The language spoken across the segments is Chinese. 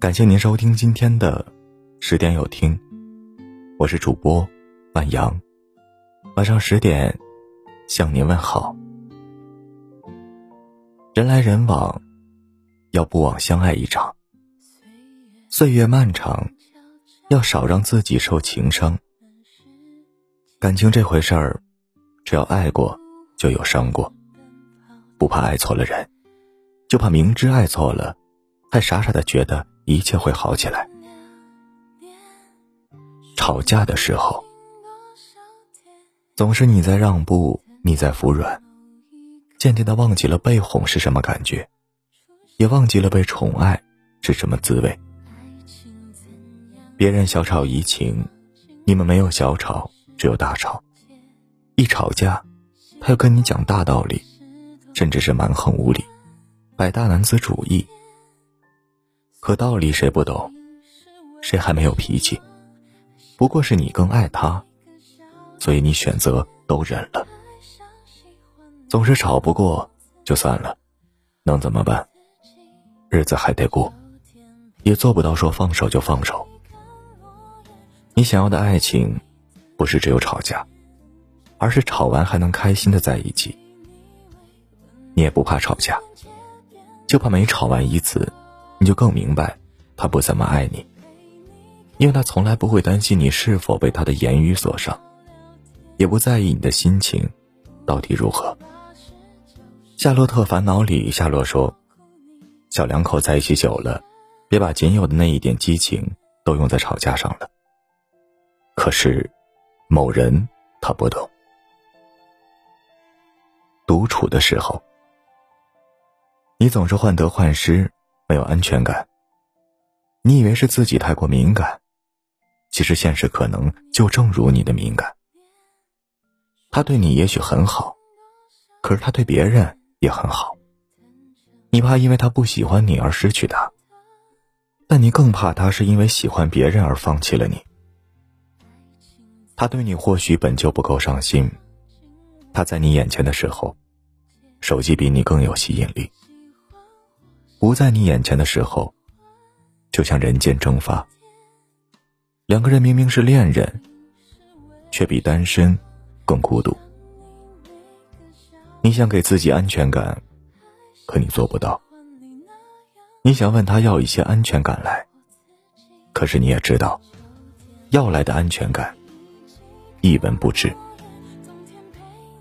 感谢您收听今天的十点有听，我是主播万阳，晚上十点向您问好。人来人往，要不枉相爱一场；岁月漫长，要少让自己受情伤。感情这回事儿，只要爱过，就有伤过。不怕爱错了人，就怕明知爱错了，还傻傻的觉得。一切会好起来。吵架的时候，总是你在让步，你在服软，渐渐的忘记了被哄是什么感觉，也忘记了被宠爱是什么滋味。别人小吵怡情，你们没有小吵，只有大吵。一吵架，他又跟你讲大道理，甚至是蛮横无理，摆大男子主义。可道理谁不懂？谁还没有脾气？不过是你更爱他，所以你选择都忍了。总是吵不过就算了，能怎么办？日子还得过，也做不到说放手就放手。你想要的爱情，不是只有吵架，而是吵完还能开心的在一起。你也不怕吵架，就怕每吵完一次。你就更明白，他不怎么爱你，因为他从来不会担心你是否被他的言语所伤，也不在意你的心情到底如何。《夏洛特烦恼》里，夏洛说：“小两口在一起久了，别把仅有的那一点激情都用在吵架上了。”可是，某人他不懂。独处的时候，你总是患得患失。没有安全感。你以为是自己太过敏感，其实现实可能就正如你的敏感。他对你也许很好，可是他对别人也很好。你怕因为他不喜欢你而失去他，但你更怕他是因为喜欢别人而放弃了你。他对你或许本就不够上心，他在你眼前的时候，手机比你更有吸引力。不在你眼前的时候，就像人间蒸发。两个人明明是恋人，却比单身更孤独。你想给自己安全感，可你做不到。你想问他要一些安全感来，可是你也知道，要来的安全感一文不值。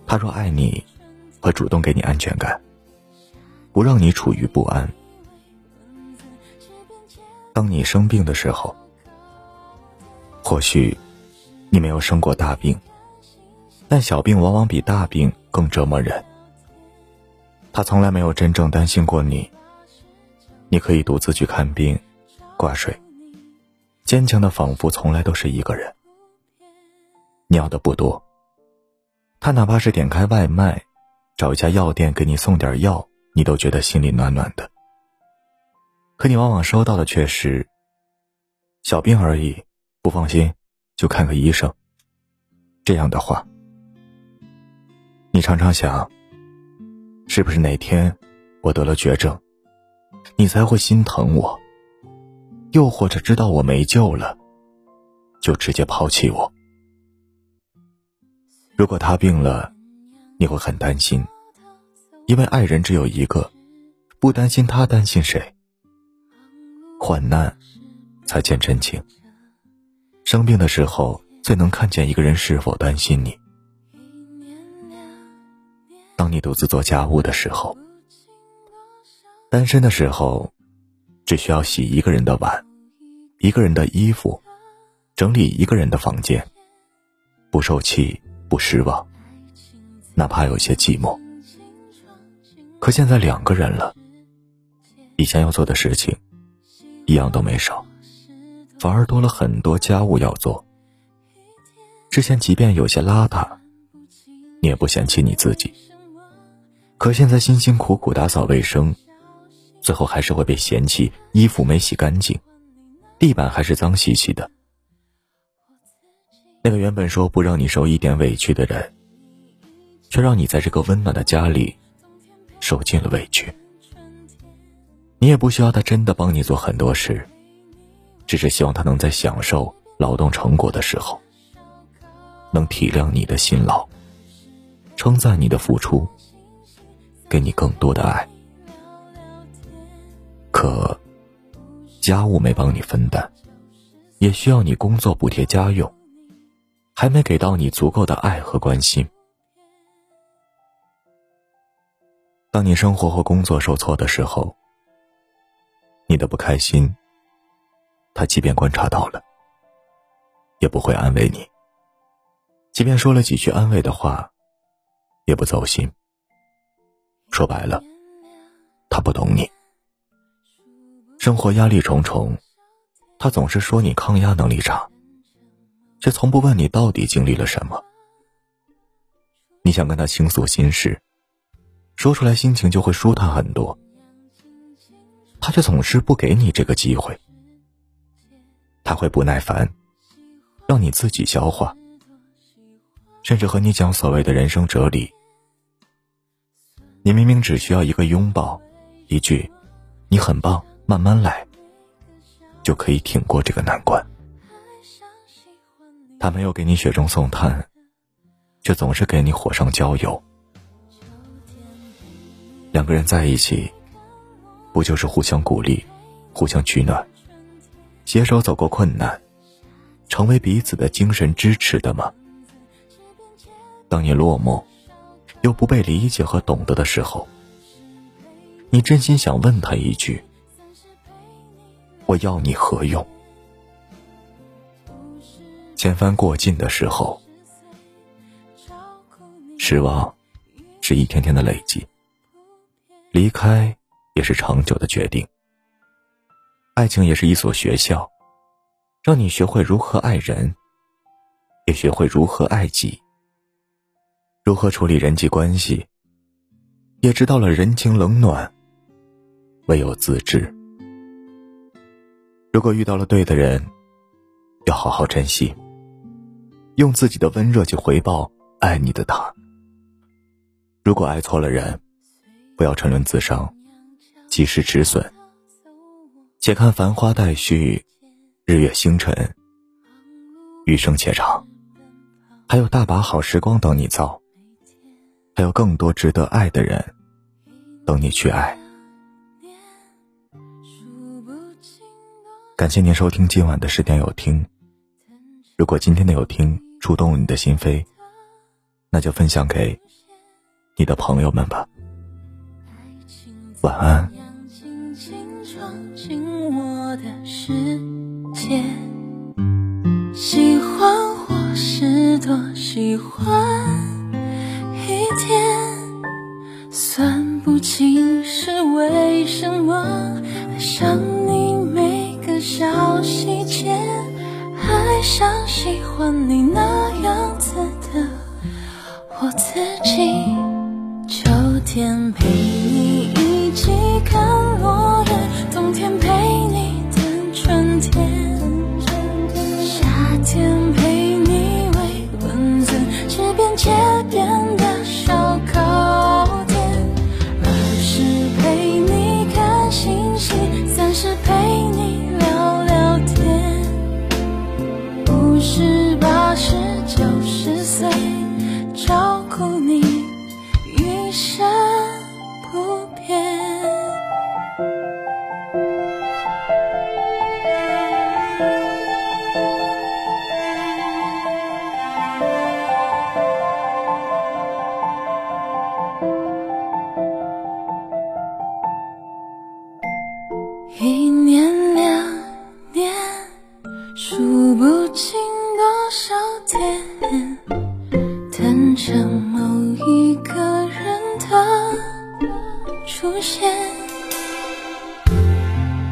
他若爱你，会主动给你安全感，不让你处于不安。当你生病的时候，或许你没有生过大病，但小病往往比大病更折磨人。他从来没有真正担心过你，你可以独自去看病、挂水，坚强的仿佛从来都是一个人。你要的不多，他哪怕是点开外卖，找一家药店给你送点药，你都觉得心里暖暖的。可你往往收到的却是小病而已，不放心就看个医生。这样的话，你常常想，是不是哪天我得了绝症，你才会心疼我？又或者知道我没救了，就直接抛弃我？如果他病了，你会很担心，因为爱人只有一个，不担心他担心谁？患难，才见真情。生病的时候，最能看见一个人是否担心你。当你独自做家务的时候，单身的时候，只需要洗一个人的碗，一个人的衣服，整理一个人的房间，不受气，不失望，哪怕有些寂寞。可现在两个人了，以前要做的事情。一样都没少，反而多了很多家务要做。之前即便有些邋遢，你也不嫌弃你自己。可现在辛辛苦苦打扫卫生，最后还是会被嫌弃衣服没洗干净，地板还是脏兮兮的。那个原本说不让你受一点委屈的人，却让你在这个温暖的家里受尽了委屈。你也不需要他真的帮你做很多事，只是希望他能在享受劳动成果的时候，能体谅你的辛劳，称赞你的付出，给你更多的爱。可，家务没帮你分担，也需要你工作补贴家用，还没给到你足够的爱和关心。当你生活或工作受挫的时候，你的不开心，他即便观察到了，也不会安慰你；即便说了几句安慰的话，也不走心。说白了，他不懂你。生活压力重重，他总是说你抗压能力差，却从不问你到底经历了什么。你想跟他倾诉心事。说出来心情就会舒坦很多，他却总是不给你这个机会。他会不耐烦，让你自己消化，甚至和你讲所谓的人生哲理。你明明只需要一个拥抱，一句“你很棒，慢慢来”，就可以挺过这个难关。他没有给你雪中送炭，却总是给你火上浇油。两个人在一起，不就是互相鼓励、互相取暖、携手走过困难，成为彼此的精神支持的吗？当你落寞，又不被理解和懂得的时候，你真心想问他一句：“我要你何用？”千帆过尽的时候，失望是一天天的累积。离开也是长久的决定。爱情也是一所学校，让你学会如何爱人，也学会如何爱己，如何处理人际关系，也知道了人情冷暖，唯有自知。如果遇到了对的人，要好好珍惜，用自己的温热去回报爱你的他。如果爱错了人，不要沉沦自伤，及时止损。且看繁花待续，日月星辰。余生且长，还有大把好时光等你造，还有更多值得爱的人等你去爱。感谢您收听今晚的十点有听。如果今天的有听触动你的心扉，那就分享给你的朋友们吧。晚安。喜欢我是多喜欢？一点，算不清是为什么爱上你每个小细节，爱上喜欢你那样子。一年两年，数不清多少天，等着某一个人的出现。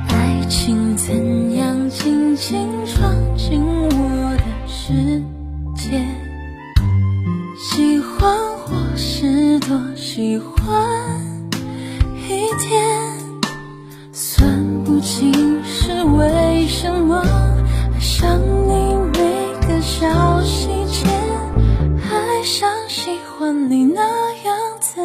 爱情怎样轻轻闯进我的世界？喜欢或是多喜欢？喜欢你那样子